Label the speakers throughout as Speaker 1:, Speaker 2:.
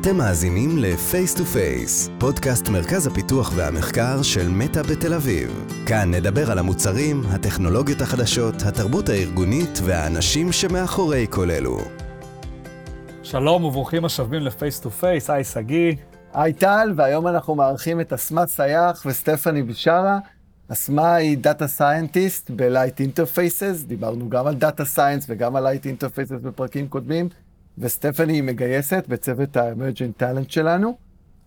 Speaker 1: אתם מאזינים ל-Face to Face, פודקאסט מרכז הפיתוח והמחקר של מטא בתל אביב. כאן נדבר על המוצרים, הטכנולוגיות החדשות, התרבות הארגונית והאנשים שמאחורי כל אלו.
Speaker 2: שלום וברוכים השבים ל-Face to Face, היי שגיא.
Speaker 3: היי טל, והיום אנחנו מארחים את אסמה סייח וסטפני בשארה. אסמה היא data scientist ב-Lite Interfaces, דיברנו גם על data science וגם על Lite Interfaces בפרקים קודמים. וסטפני היא מגייסת בצוות ה-Emerging שלנו,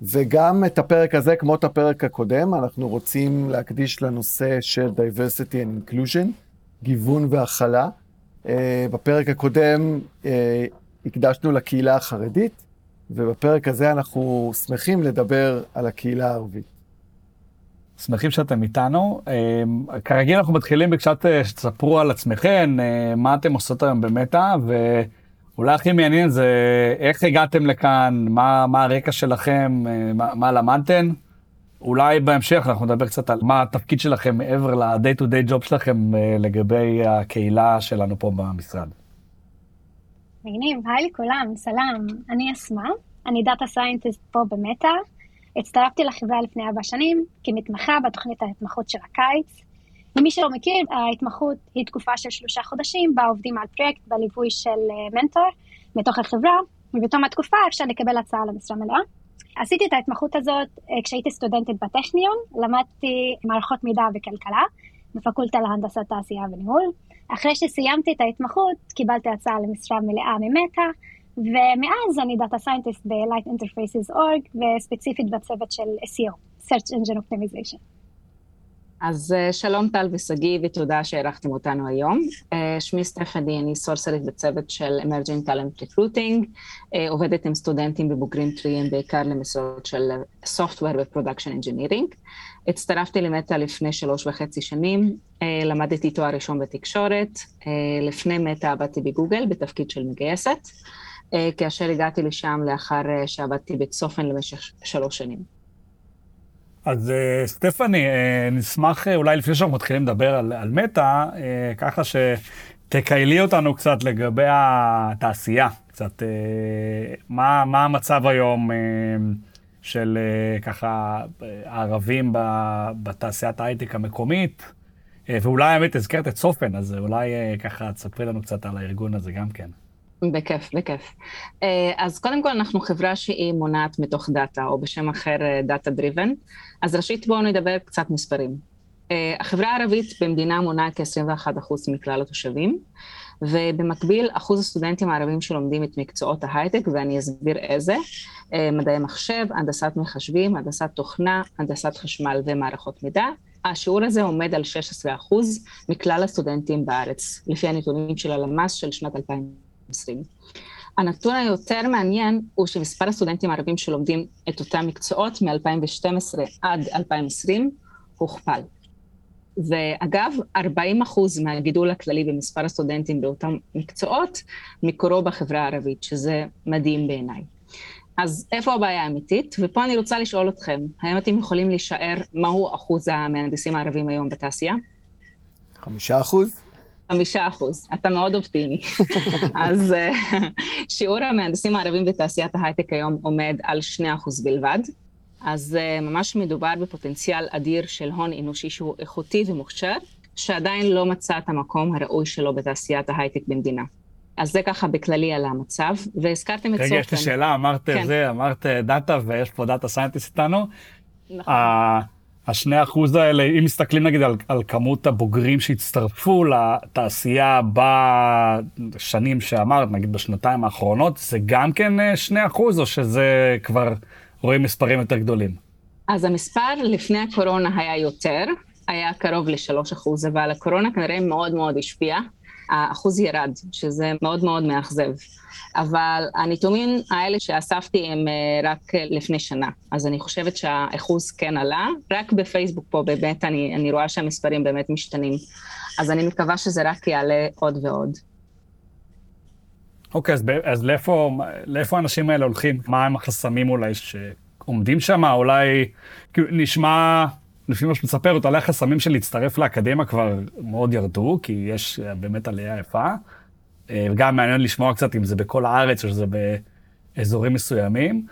Speaker 3: וגם את הפרק הזה, כמו את הפרק הקודם, אנחנו רוצים להקדיש לנושא של diversity and inclusion, גיוון והכלה. Uh, בפרק הקודם uh, הקדשנו לקהילה החרדית, ובפרק הזה אנחנו שמחים לדבר על הקהילה הערבית.
Speaker 2: שמחים שאתם איתנו. Uh, כרגיל אנחנו מתחילים בקצת שתספרו על עצמכם, uh, מה אתם עושות היום במטא, ו... אולי הכי מעניין זה איך הגעתם לכאן, מה, מה הרקע שלכם, אה, מה, מה למדתם. אולי בהמשך אנחנו נדבר קצת על מה התפקיד שלכם מעבר ל-day to day job שלכם אה, לגבי הקהילה שלנו פה במשרד.
Speaker 4: מגניב, היי לכולם, סלאם. אני אסמה, אני data scientist פה במטא. הצטרפתי לחברה לפני ארבע שנים כמתמחה בתוכנית ההתמחות של הקיץ. למי שלא מכיר, ההתמחות היא תקופה של שלושה חודשים, בה עובדים על פרויקט בליווי של אה, מנטור מתוך החברה, ובתום התקופה אפשר לקבל הצעה למשרה מלאה. עשיתי את ההתמחות הזאת אה, כשהייתי סטודנטית בטכניון, למדתי מערכות מידע וכלכלה בפקולטה להנדסת תעשייה וניהול. אחרי שסיימתי את ההתמחות, קיבלתי הצעה למשרה מלאה ממטא, ומאז אני data scientist ב-Lite Interfaces org, וספציפית בצוות של SEO, Search Engine Optimization.
Speaker 5: אז אה, שלום טל ושגיא, ותודה שאירחתם אותנו היום. אה, שמי סטפני, אני סורסרית בצוות של Emerging Talent Recruiting, אה, עובדת עם סטודנטים ובוגרים טריים בעיקר למשרות של Software ו-Production Engineering. הצטרפתי למטא לפני שלוש וחצי שנים, למדתי תואר ראשון בתקשורת, לפני מטא עבדתי בגוגל בתפקיד של מגייסת, כאשר הגעתי לשם לאחר שעבדתי בצופן למשך שלוש שנים.
Speaker 2: אז uh, סטפני, uh, נשמח uh, אולי לפני שאנחנו מתחילים לדבר על, על מטא, ככה שתכיילי אותנו קצת לגבי התעשייה, קצת מה, מה המצב היום של ככה הערבים בתעשיית ההייטק המקומית, ואולי האמת הזכרת את צופן, אז אולי ככה תספרי לנו קצת על הארגון הזה גם כן.
Speaker 5: בכיף, בכיף. אה, אז קודם כל אנחנו חברה שהיא מונעת מתוך data, או בשם אחר data אה, driven. אז ראשית בואו נדבר קצת מספרים. אה, החברה הערבית במדינה מונה כ-21% מכלל התושבים, ובמקביל אחוז הסטודנטים הערבים שלומדים את מקצועות ההייטק, ואני אסביר איזה, מדעי מחשב, הנדסת מחשבים, הנדסת תוכנה, הנדסת חשמל ומערכות מידע. השיעור הזה עומד על 16% מכלל הסטודנטים בארץ, לפי הנתונים של הלמ"ס של שנת 2000. 2020. הנתון היותר מעניין הוא שמספר הסטודנטים הערבים שלומדים את אותם מקצועות מ-2012 עד 2020 הוכפל. ואגב, 40 אחוז מהגידול הכללי במספר הסטודנטים באותם מקצועות מקורו בחברה הערבית, שזה מדהים בעיניי. אז איפה הבעיה האמיתית? ופה אני רוצה לשאול אתכם, האם אתם יכולים לשער מהו אחוז המהנדסים הערבים היום בתעשייה?
Speaker 3: חמישה אחוז?
Speaker 5: חמישה אחוז, אתה מאוד אופטימי. אז אה, שיעור המהנדסים הערבים בתעשיית ההייטק היום עומד על שני אחוז בלבד. אז אה, ממש מדובר בפוטנציאל אדיר של הון אנושי שהוא איכותי ומוכשר, שעדיין לא מצא את המקום הראוי שלו בתעשיית ההייטק במדינה. אז זה ככה בכללי על המצב, והזכרתם את צופן.
Speaker 2: רגע, יש לי שאלה, אמרת כן. זה, אמרת data, ויש פה data scientist איתנו. נכון. השני אחוז האלה, אם מסתכלים נגיד על, על כמות הבוגרים שהצטרפו לתעשייה בשנים שאמרת, נגיד בשנתיים האחרונות, זה גם כן אה, שני אחוז, או שזה כבר רואים מספרים יותר גדולים?
Speaker 5: אז המספר לפני הקורונה היה יותר, היה קרוב לשלוש אחוז, אבל הקורונה כנראה מאוד מאוד השפיעה. האחוז ירד, שזה מאוד מאוד מאכזב. אבל הנתונים האלה שאספתי הם אה, רק לפני שנה, אז אני חושבת שהאחוז כן עלה, רק בפייסבוק פה באמת אני, אני רואה שהמספרים באמת משתנים, אז אני מקווה שזה רק יעלה עוד ועוד.
Speaker 2: אוקיי, okay, אז, אז לאיפה, לאיפה האנשים האלה הולכים? מה הם החסמים אולי שעומדים שם? אולי כאילו, נשמע לפי מה שאת מספרת, עלי החסמים של להצטרף לאקדמיה כבר מאוד ירדו, כי יש באמת עלייה יפה. אה, וגם מעניין לשמוע קצת אם זה בכל הארץ או שזה באזורים מסוימים.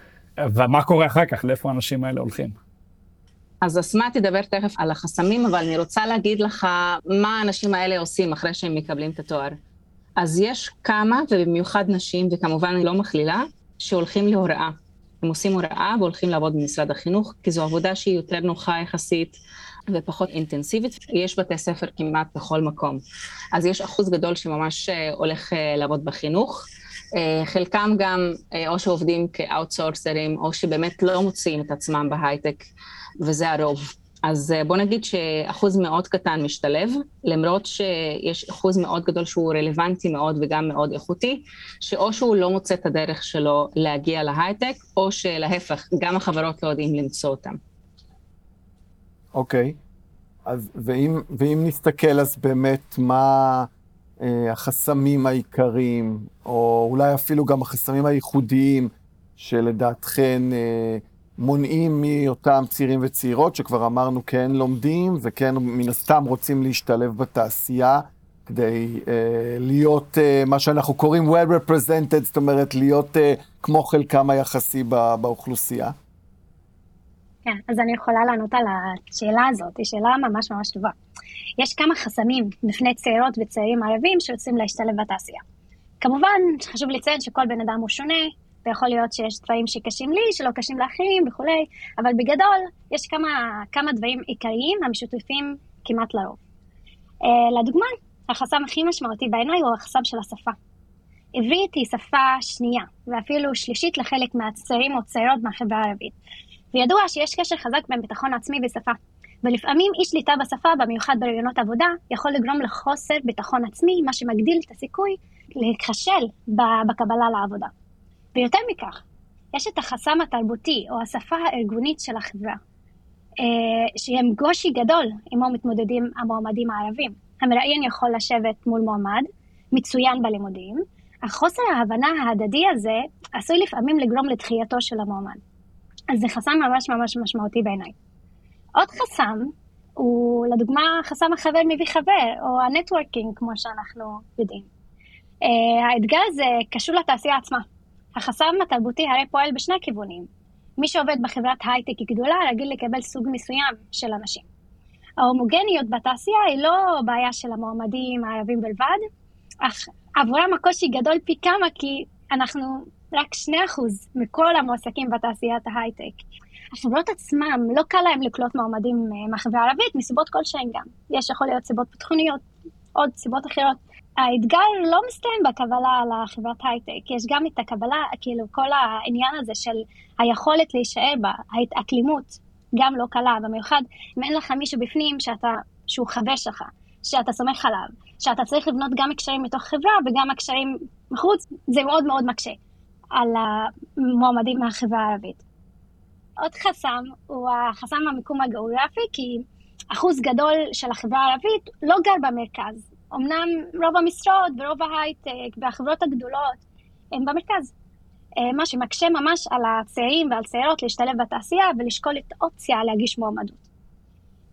Speaker 2: ומה קורה אחר כך? לאיפה האנשים האלה הולכים?
Speaker 5: אז אסמה תדבר תכף על החסמים, אבל אני רוצה להגיד לך מה האנשים האלה עושים אחרי שהם מקבלים את התואר. אז יש כמה, ובמיוחד נשים, וכמובן אני לא מכלילה, שהולכים להוראה. הם עושים הוראה והולכים לעבוד במשרד החינוך, כי זו עבודה שהיא יותר נוחה יחסית ופחות אינטנסיבית. יש בתי ספר כמעט בכל מקום. אז יש אחוז גדול שממש אה, הולך אה, לעבוד בחינוך. אה, חלקם גם או שעובדים כאוטסורסרים, או שבאמת לא מוצאים את עצמם בהייטק, וזה הרוב. אז בוא נגיד שאחוז מאוד קטן משתלב, למרות שיש אחוז מאוד גדול שהוא רלוונטי מאוד וגם מאוד איכותי, שאו שהוא לא מוצא את הדרך שלו להגיע להייטק, או שלהפך, גם החברות לא יודעים למצוא אותם.
Speaker 3: אוקיי, okay. אז ואם, ואם נסתכל אז באמת מה אה, החסמים העיקריים, או אולי אפילו גם החסמים הייחודיים שלדעתכן אה, מונעים מאותם צעירים וצעירות, שכבר אמרנו כן לומדים וכן מן הסתם רוצים להשתלב בתעשייה, כדי uh, להיות uh, מה שאנחנו קוראים well represented, זאת אומרת להיות uh, כמו חלקם היחסי באוכלוסייה?
Speaker 4: כן, אז אני יכולה לענות על השאלה הזאת, היא שאלה ממש ממש טובה. יש כמה חסמים בפני צעירות וצעירים ערבים שרוצים להשתלב בתעשייה. כמובן, חשוב לציין שכל בן אדם הוא שונה, ויכול להיות שיש דברים שקשים לי, שלא קשים לאחרים וכולי, אבל בגדול, יש כמה, כמה דברים עיקריים המשותפים כמעט לרוב. Uh, לדוגמה, החסם הכי משמעותי בעיניי הוא החסם של השפה. עברית היא שפה שנייה, ואפילו שלישית לחלק מהצעירים או צעירות מהחברה הערבית. וידוע שיש קשר חזק בין ביטחון עצמי ושפה. ולפעמים אי שליטה בשפה, במיוחד בראיונות עבודה, יכול לגרום לחוסר ביטחון עצמי, מה שמגדיל את הסיכוי להיכשל בקבלה לעבודה. ויותר מכך, יש את החסם התרבותי או השפה הארגונית של החברה, אה, שהם גושי גדול עמו מתמודדים המועמדים הערבים. המראיין יכול לשבת מול מועמד, מצוין בלימודים, אך חוסר ההבנה ההדדי הזה עשוי לפעמים לגרום לדחייתו של המועמד. אז זה חסם ממש ממש משמעותי בעיניי. עוד חסם הוא לדוגמה חסם החבר מביא חבר, או ה networking כמו שאנחנו יודעים. אה, האתגר הזה קשור לתעשייה עצמה. החסם התרבותי הרי פועל בשני כיוונים. מי שעובד בחברת הייטק גדולה רגיל לקבל סוג מסוים של אנשים. ההומוגניות בתעשייה היא לא בעיה של המועמדים הערבים בלבד, אך עבורם הקושי גדול פי כמה כי אנחנו רק 2% מכל המועסקים בתעשיית ההייטק. החברות עצמם, לא קל להם לקלוט מועמדים אה, מהחברה הערבית, מסיבות כלשהן גם. יש יכול להיות סיבות ביטחוניות, עוד סיבות אחרות. האתגר לא מסתיים בקבלה לחברת הייטק, יש גם את הקבלה, כאילו כל העניין הזה של היכולת להישאר בה, ההתאקלימות, גם לא קלה, במיוחד אם אין לך מישהו בפנים שאתה, שהוא חבר שלך, שאתה סומך עליו, שאתה צריך לבנות גם הקשרים מתוך חברה וגם הקשרים מחוץ, זה מאוד מאוד מקשה על המועמדים מהחברה הערבית. עוד חסם הוא החסם המיקום הגיאוגרפי, כי אחוז גדול של החברה הערבית לא גר במרכז. אמנם רוב המשרות ורוב ההייטק והחברות הגדולות הם במרכז. אה, מה שמקשה ממש על הצעירים ועל צעירות להשתלב בתעשייה ולשקול את האופציה להגיש מועמדות.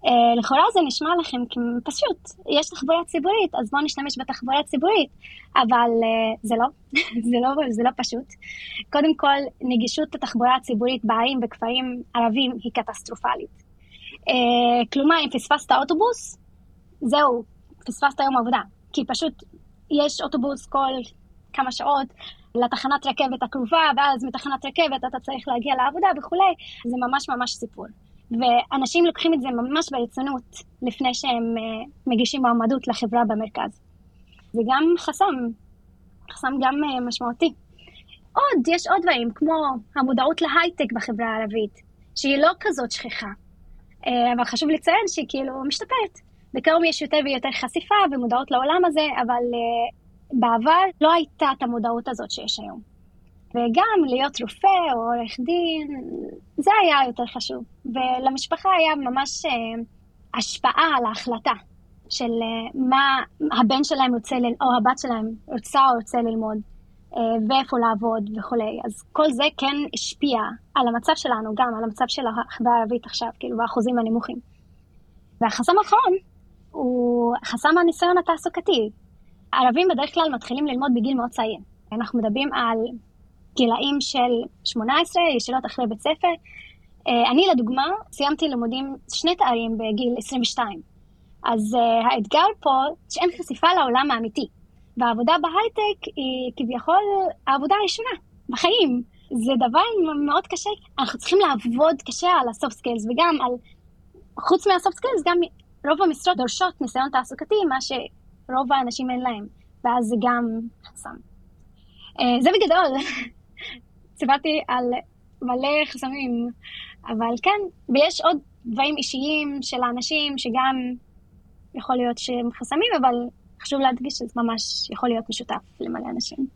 Speaker 4: אה, לכאורה זה נשמע לכם פשוט, יש תחבורה ציבורית, אז בואו נשתמש בתחבורה ציבורית, אבל אה, זה לא, זה לא, זה לא פשוט. קודם כל, נגישות התחבורה הציבורית בערים וכפרים ערבים היא קטסטרופלית. כלומר, אם פספסת אוטובוס, זהו, פספסת יום עבודה, כי פשוט יש אוטובוס כל כמה שעות לתחנת רכבת הקרובה, ואז מתחנת רכבת אתה צריך להגיע לעבודה וכולי, זה ממש ממש סיפור. ואנשים לוקחים את זה ממש ברצינות לפני שהם uh, מגישים מועמדות לחברה במרכז. זה גם חסם, חסם גם uh, משמעותי. עוד, יש עוד דברים, כמו המודעות להייטק בחברה הערבית, שהיא לא כזאת שכיחה. Uh, אבל חשוב לציין שהיא כאילו משתפרת. בקרוב יש יותר ויותר חשיפה ומודעות לעולם הזה, אבל uh, בעבר לא הייתה את המודעות הזאת שיש היום. וגם להיות רופא או עורך דין, זה היה יותר חשוב. ולמשפחה היה ממש uh, השפעה על ההחלטה של uh, מה הבן שלהם רוצה. או הבת שלהם רוצה או רוצה ללמוד, uh, ואיפה לעבוד וכולי. אז כל זה כן השפיע על המצב שלנו, גם על המצב של החברה הערבית עכשיו, כאילו, באחוזים הנמוכים. והחסם האחרון הוא חסם הניסיון התעסוקתי. ערבים בדרך כלל מתחילים ללמוד בגיל מאוד צעיר. אנחנו מדברים על גילאים של 18, ישירות אחרי בית ספר. אה, אני לדוגמה סיימתי לימודים, שני תארים בגיל 22. אז אה, האתגר פה, שאין חשיפה לעולם האמיתי. והעבודה בהייטק היא כביכול העבודה הראשונה בחיים. זה דבר מאוד קשה. אנחנו צריכים לעבוד קשה על ה soft skills, וגם על, חוץ מה soft skills, גם רוב המשרות דורשות ניסיון תעסוקתי, מה שרוב האנשים אין להם. ואז זה גם חסם. Uh, זה בגדול. סיפרתי על מלא חסמים, אבל כן, ויש עוד דברים אישיים של האנשים שגם יכול להיות שהם חסמים, אבל חשוב להדגיש שזה ממש יכול להיות משותף למלא אנשים.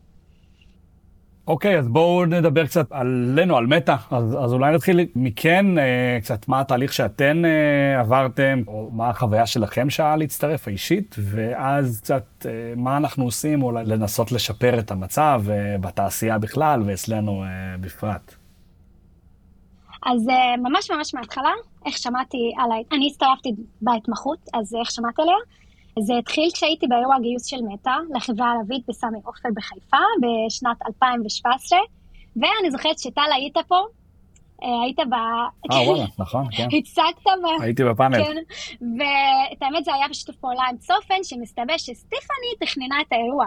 Speaker 2: אוקיי, אז בואו נדבר קצת עלינו, על מטא. אז, אז אולי נתחיל מכן, אה, קצת מה התהליך שאתן אה, עברתם, או מה החוויה שלכם שעה להצטרף האישית, ואז קצת אה, מה אנחנו עושים, אולי לנסות לשפר את המצב אה, בתעשייה בכלל ואצלנו אה, בפרט.
Speaker 4: אז אה, ממש ממש מההתחלה, איך שמעתי על ה... אני הצטרפתי בהתמחות, אז איך שמעתי עליה? זה התחיל כשהייתי באירוע גיוס של מטא לחברה הערבית בסמי עופר בחיפה בשנת 2017, ואני זוכרת שטל היית פה, אה, היית ב...
Speaker 2: אה, וואלה, נכון, כן.
Speaker 4: הצגת ב...
Speaker 2: הייתי בפאנל.
Speaker 4: כן, ואת האמת זה היה בשיתוף פעולה עם צופן, שמסתבר שסטיפני תכננה את האירוע.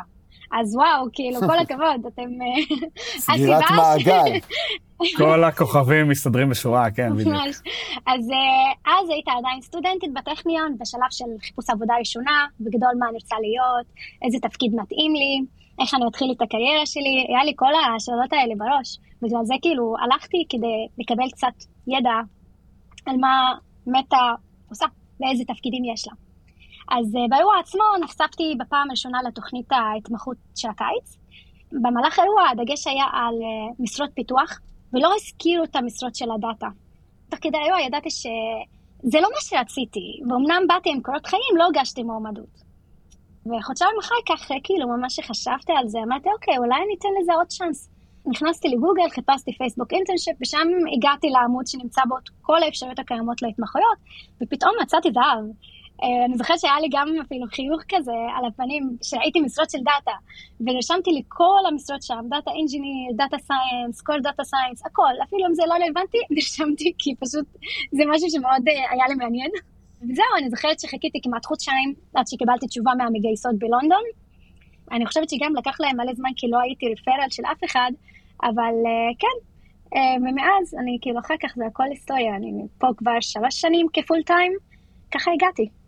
Speaker 4: אז וואו, כאילו, כל הכבוד, אתם... אה,
Speaker 3: סגירת מעגל.
Speaker 2: כל הכוכבים מסתדרים בשורה, כן, בדיוק.
Speaker 4: אז אה, אז היית עדיין סטודנטית בטכניון, בשלב של חיפוש עבודה ראשונה, בגדול מה אני רוצה להיות, איזה תפקיד מתאים לי, איך אני אתחיל את הקריירה שלי, היה לי כל השאלות האלה בראש. בגלל זה כאילו הלכתי כדי לקבל קצת ידע על מה מטה עושה ואיזה תפקידים יש לה. אז uh, באירוע עצמו נחשפתי בפעם הראשונה לתוכנית ההתמחות של הקיץ. במהלך האירוע הדגש היה על uh, משרות פיתוח, ולא הזכירו את המשרות של הדאטה. תוך כדי האירוע ידעתי שזה לא מה שרציתי, ואומנם באתי עם קורות חיים, לא הגשתי מועמדות. וחודשיים אחר כך, כאילו, ממש חשבתי על זה, אמרתי, אוקיי, אולי אני אתן לזה עוד צ'אנס. נכנסתי לגוגל, חיפשתי פייסבוק internship, ושם הגעתי לעמוד שנמצא בו כל האפשרויות הקיימות להתמחויות, ופתאום מצאתי זהב. אה, אני זוכרת שהיה לי גם אפילו חיוך כזה על הפנים, שראיתי משרות של דאטה, ונרשמתי לכל המשרות שם, data engineer, data science, כל data science, הכל, אפילו אם זה לא רלוונטי, נרשמתי, כי פשוט זה משהו שמאוד אה, היה לי מעניין. וזהו, אני זוכרת שחיכיתי כמעט חודשיים עד שקיבלתי תשובה מהמגייסות בלונדון. אני חושבת שגם לקח להם מלא זמן כי לא הייתי רפרל של אף אחד, אבל uh, כן, uh, ומאז אני כאילו אחר כך זה הכל היסטוריה, אני פה כבר שלוש שנים כפול טיים, ככה הגעתי.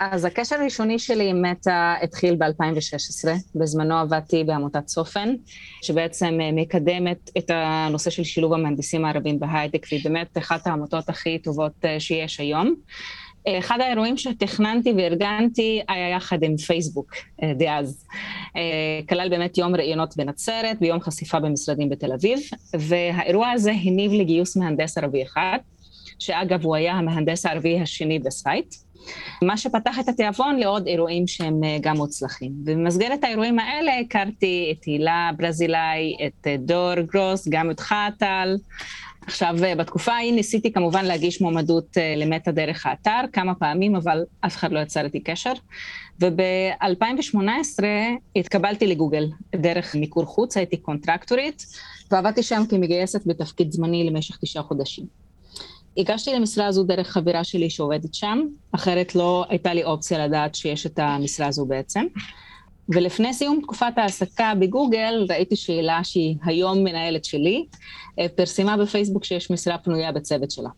Speaker 5: אז הקשר הראשוני שלי עם מטא התחיל ב-2016. בזמנו עבדתי בעמותת צופן, שבעצם אה, מקדמת את הנושא של שילוב המהנדסים הערבים בהייטק, והיא באמת אחת העמותות הכי טובות אה, שיש היום. אחד האירועים שתכננתי וארגנתי היה יחד עם פייסבוק דאז. כלל באמת יום ראיונות בנצרת ויום חשיפה במשרדים בתל אביב, והאירוע הזה הניב לגיוס מהנדס ערבי אחד, שאגב הוא היה המהנדס הערבי השני בסייט. מה שפתח את התיאבון לעוד אירועים שהם אה, גם מוצלחים. ובמסגרת האירועים האלה הכרתי את הילה ברזילאי, את אה, דור גרוס, גם אותך טל. עכשיו, אה, בתקופה ההיא ניסיתי כמובן להגיש מועמדות למטה דרך האתר כמה פעמים, אבל אף אחד לא יצר איתי קשר. וב-2018 התקבלתי לגוגל דרך מיקור חוץ, הייתי קונטרקטורית, ועבדתי שם כמגייסת בתפקיד זמני למשך תשעה חודשים. הגשתי למשרה הזו דרך חברה שלי שעובדת שם, אחרת לא הייתה לי אופציה לדעת שיש את המשרה הזו בעצם. ולפני סיום תקופת ההעסקה בגוגל, ראיתי שאלה שהיא היום מנהלת שלי, אה, פרסמה בפייסבוק שיש משרה פנויה בצוות שלה.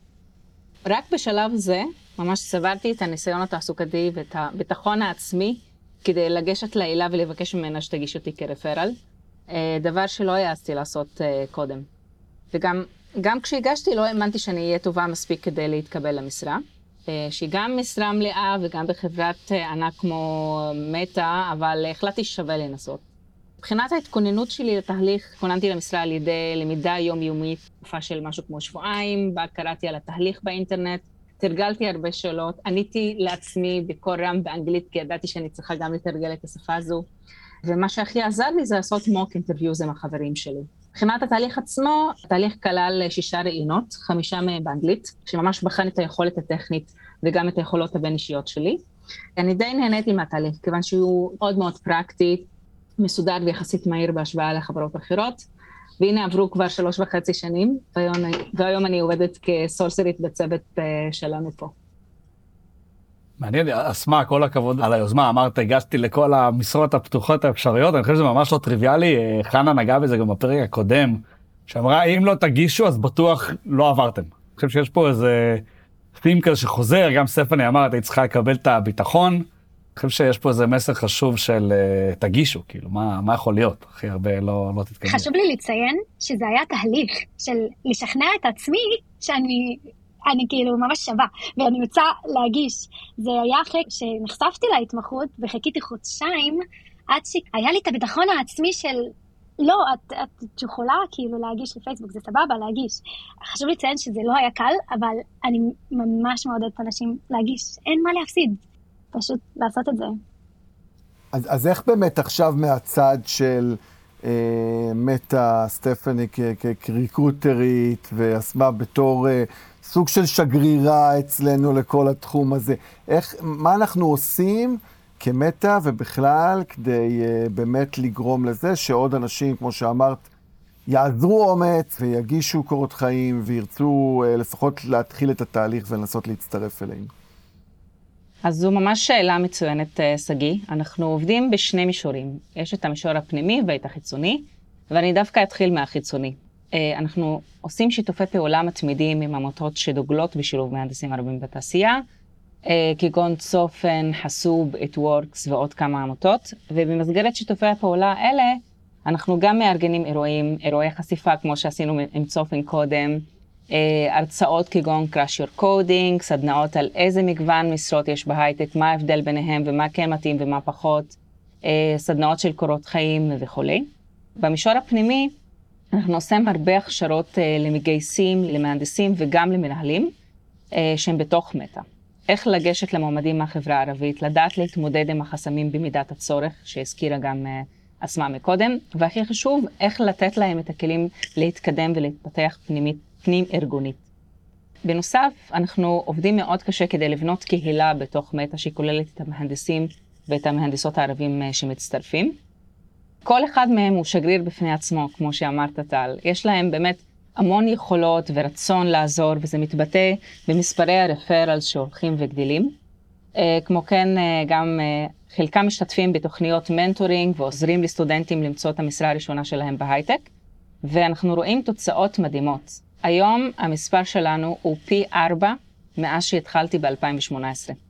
Speaker 5: רק בשלב זה, ממש סברתי את הניסיון התעסוקתי ואת הביטחון העצמי כדי לגשת להילה ולבקש ממנה שתגיש אותי כרפרל, אה, דבר שלא העזתי לעשות אה, קודם. וגם גם כשהגשתי לא האמנתי שאני אהיה טובה מספיק כדי להתקבל למשרה. אה, שהיא גם משרה מלאה וגם בחברת אה, ענק כמו מטא, אבל החלטתי ששווה לנסות. מבחינת ההתכוננות שלי לתהליך, התכוננתי למשרה על ידי למידה יומיומית, תקופה של משהו כמו שבועיים, בה קראתי על התהליך באינטרנט, תרגלתי הרבה שאלות, עניתי לעצמי בקול רם באנגלית, כי ידעתי שאני צריכה גם לתרגל את השפה הזו, ומה שהכי עזר לי זה לעשות mock interviews עם החברים שלי. מבחינת התהליך עצמו, התהליך כלל שישה ראיונות, חמישה מהם באנגלית, שממש בחן את היכולת הטכנית וגם את היכולות הבין-אישיות שלי. אני די נהניתי מהתהליך, כיוון שהוא מאוד מאוד פרקטי. מסודר ויחסית מהיר בהשוואה לחברות אחרות. והנה עברו כבר שלוש וחצי שנים, והיום, והיום אני עובדת כסורסרית בצוות uh, שלנו פה.
Speaker 2: מעניין, אסמה, כל הכבוד על היוזמה, אמרת, הגשתי לכל המשרות הפתוחות האפשריות, אני חושב שזה ממש לא טריוויאלי, אה, חנה נגעה בזה גם בפרק הקודם, שאמרה, אם לא תגישו, אז בטוח לא עברתם. אני חושב שיש פה איזה פים כזה שחוזר, גם סטפני אמרת, היית צריכה לקבל את הביטחון. אני חושב שיש פה איזה מסר חשוב של uh, תגישו, כאילו, מה, מה יכול להיות? הכי הרבה לא, לא תתקדם.
Speaker 4: חשוב לי לציין שזה היה תהליך של לשכנע את עצמי שאני אני כאילו ממש שווה, ואני רוצה להגיש. זה היה אחרי שנחשפתי להתמחות וחיכיתי חודשיים, עד שהיה לי את הביטחון העצמי של, לא, את, את יכולה כאילו להגיש לפייסבוק, זה סבבה להגיש. חשוב לציין שזה לא היה קל, אבל אני ממש מעודדת אנשים להגיש, אין מה להפסיד, פשוט לעשות את זה.
Speaker 3: אז, אז איך באמת עכשיו מהצד של אה, מטה, סטפני כריקרוטרית, ואסמה בתור אה, סוג של שגרירה אצלנו לכל התחום הזה. איך, מה אנחנו עושים כמטה ובכלל כדי uh, באמת לגרום לזה שעוד אנשים, כמו שאמרת, יעזרו אומץ ויגישו קורות חיים וירצו uh, לפחות להתחיל את התהליך ולנסות להצטרף אלינו.
Speaker 5: אז זו ממש שאלה מצוינת, אה, שגיא. אנחנו עובדים בשני מישורים. יש את המישור הפנימי ואת החיצוני, ואני דווקא אתחיל מהחיצוני. אה, אנחנו עושים שיתופי פעולה מתמידים עם עמותות שדוגלות בשילוב מהנדסים ערבים בתעשייה, אה, כגון צופן, חסוב, It Works ועוד כמה עמותות, ובמסגרת שיתופי הפעולה האלה, אנחנו גם מארגנים אירועים, אירועי חשיפה כמו שעשינו עם צופן קודם, אה, הרצאות כגון Crash Your Coding, סדנאות על איזה מגוון משרות יש בהייטק, מה ההבדל ביניהם ומה כן מתאים ומה פחות, סדנאות של קורות חיים וכולי. במישור הפנימי, אנחנו עושים הרבה הכשרות uh, למגייסים, למהנדסים וגם למנהלים uh, שהם בתוך מטא. איך לגשת למועמדים מהחברה הערבית, לדעת להתמודד עם החסמים במידת הצורך, שהזכירה גם uh, אסמה מקודם, והכי חשוב, איך לתת להם את הכלים להתקדם ולהתפתח פנימית, פנים ארגונית. בנוסף, אנחנו עובדים מאוד קשה כדי לבנות קהילה בתוך מטא שכוללת את המהנדסים ואת המהנדסות הערבים שמצטרפים. כל אחד מהם הוא שגריר בפני עצמו, כמו שאמרת טל. יש להם באמת המון יכולות ורצון לעזור, וזה מתבטא במספרי ה referrals שהולכים וגדילים. אה, כמו כן, אה, גם אה, חלקם משתתפים בתוכניות mentoring ועוזרים לסטודנטים למצוא את המשרה הראשונה שלהם בהייטק, ואנחנו רואים תוצאות מדהימות. היום המספר שלנו הוא פי ארבע מאז שהתחלתי ב-2018.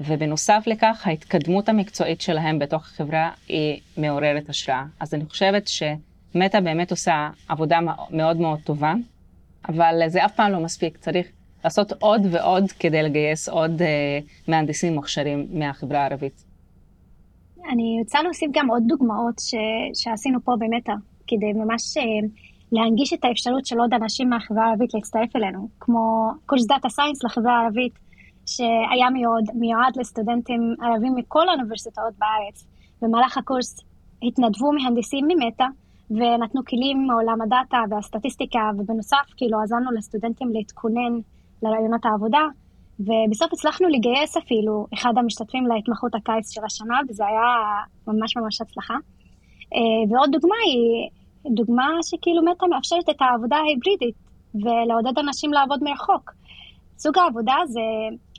Speaker 5: ובנוסף לכך, ההתקדמות המקצועית שלהם בתוך החברה היא מעוררת השראה. אז אני חושבת שמטא באמת עושה עבודה מאוד מאוד טובה, אבל זה אף פעם לא מספיק, צריך לעשות עוד ועוד כדי לגייס עוד uh, מהנדסים מוכשרים מהחברה הערבית.
Speaker 4: אני רוצה להוסיף גם עוד דוגמאות ש... שעשינו פה במטא, כדי ממש אה, להנגיש את האפשרות של עוד אנשים מהחברה הערבית להצטרף אלינו, כמו קורס data science לחברה הערבית. שהיה מיועד, מיועד לסטודנטים ערבים מכל האוניברסיטאות בארץ. במהלך הקורס התנדבו מהנדסים ממטא, ונתנו כלים מעולם הדאטה והסטטיסטיקה, ובנוסף, כאילו, עזרנו לסטודנטים להתכונן לראיונות העבודה, ובסוף הצלחנו לגייס אפילו אחד המשתתפים להתמחות הקיץ של השנה, וזה היה ממש ממש הצלחה. אה, ועוד דוגמה היא דוגמה שכאילו מטא מאפשרת את העבודה ההיברידית, ולעודד אנשים לעבוד מרחוק. סוג העבודה זה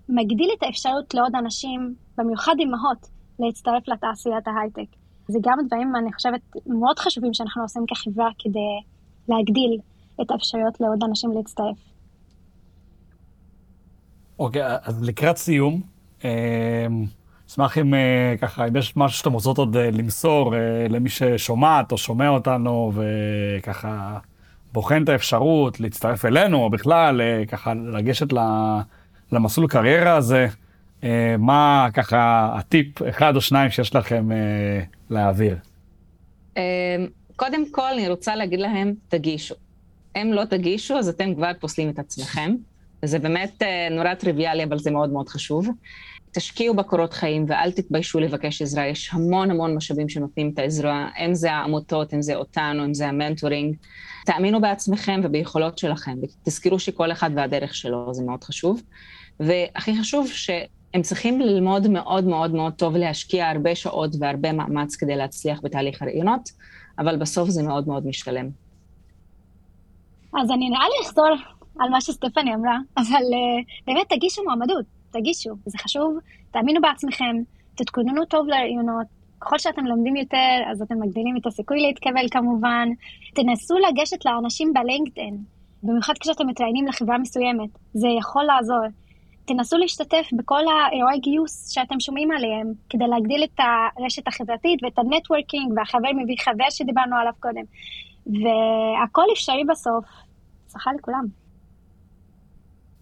Speaker 4: מגדיל את האפשרות לעוד אנשים, במיוחד אימהות, להצטרף לתעשיית ההייטק. זה גם דברים, אני חושבת, מאוד חשובים שאנחנו עושים כחברה כדי להגדיל את האפשרויות לעוד אנשים להצטרף.
Speaker 2: אוקיי, okay, אז לקראת סיום, אה, אשמח אם אה, ככה, אם יש משהו שאתם רוצות עוד אה, למסור למי ששומעת או שומע אותנו, וככה בוחן את האפשרות להצטרף אלינו, או בכלל, ככה לגשת ל... למסלול קריירה הזה, אה, מה ככה הטיפ אחד או שניים שיש לכם אה, להעביר?
Speaker 5: אה, קודם כל, אני רוצה להגיד להם, תגישו. אם לא תגישו, אז אתם כבר פוסלים את עצמכם. וזה באמת נורא טריוויאלי, אבל זה מאוד מאוד חשוב. תשקיעו בקורות חיים ואל תתביישו לבקש עזרה. יש המון המון משאבים שנותנים את העזרה, אם זה העמותות, אם זה אותנו, אם זה המנטורינג. תאמינו בעצמכם וביכולות שלכם, ותזכרו שכל אחד והדרך שלו, זה מאוד חשוב. והכי חשוב הם צריכים ללמוד מאוד מאוד מאוד טוב, להשקיע הרבה שעות והרבה מאמץ כדי להצליח בתהליך הראיונות, אבל בסוף זה מאוד מאוד משתלם.
Speaker 4: אז אני נראה לי אחזור על מה שסטפני אמרה, אבל uh, באמת תגישו מועמדות, תגישו, זה חשוב, תאמינו בעצמכם, תתכוננו טוב לראיונות, ככל שאתם לומדים יותר, אז אתם מגדילים את הסיכוי להתקבל כמובן. תנסו לגשת לאנשים בלינקדאין, במיוחד כשאתם מתראיינים לחברה מסוימת, זה יכול לעזור. תנסו להשתתף בכל האירועי גיוס שאתם שומעים עליהם, כדי להגדיל את הרשת החברתית ואת ה networking והחבר מביא חבר שדיברנו עליו קודם. והכל אפשרי בסוף. הצלחה לכולם.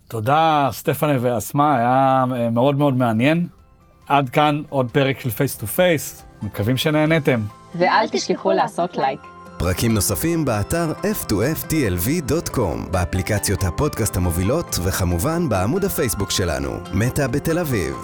Speaker 2: תודה, סטפני ואסמה, היה מאוד מאוד מעניין. עד כאן עוד פרק של Face to Face, מקווים שנהנתם.
Speaker 5: ואל תשכחו לעשות לייק.
Speaker 1: פרקים נוספים באתר f2ftlv.com, באפליקציות הפודקאסט המובילות, וכמובן בעמוד הפייסבוק שלנו, מטא בתל אביב.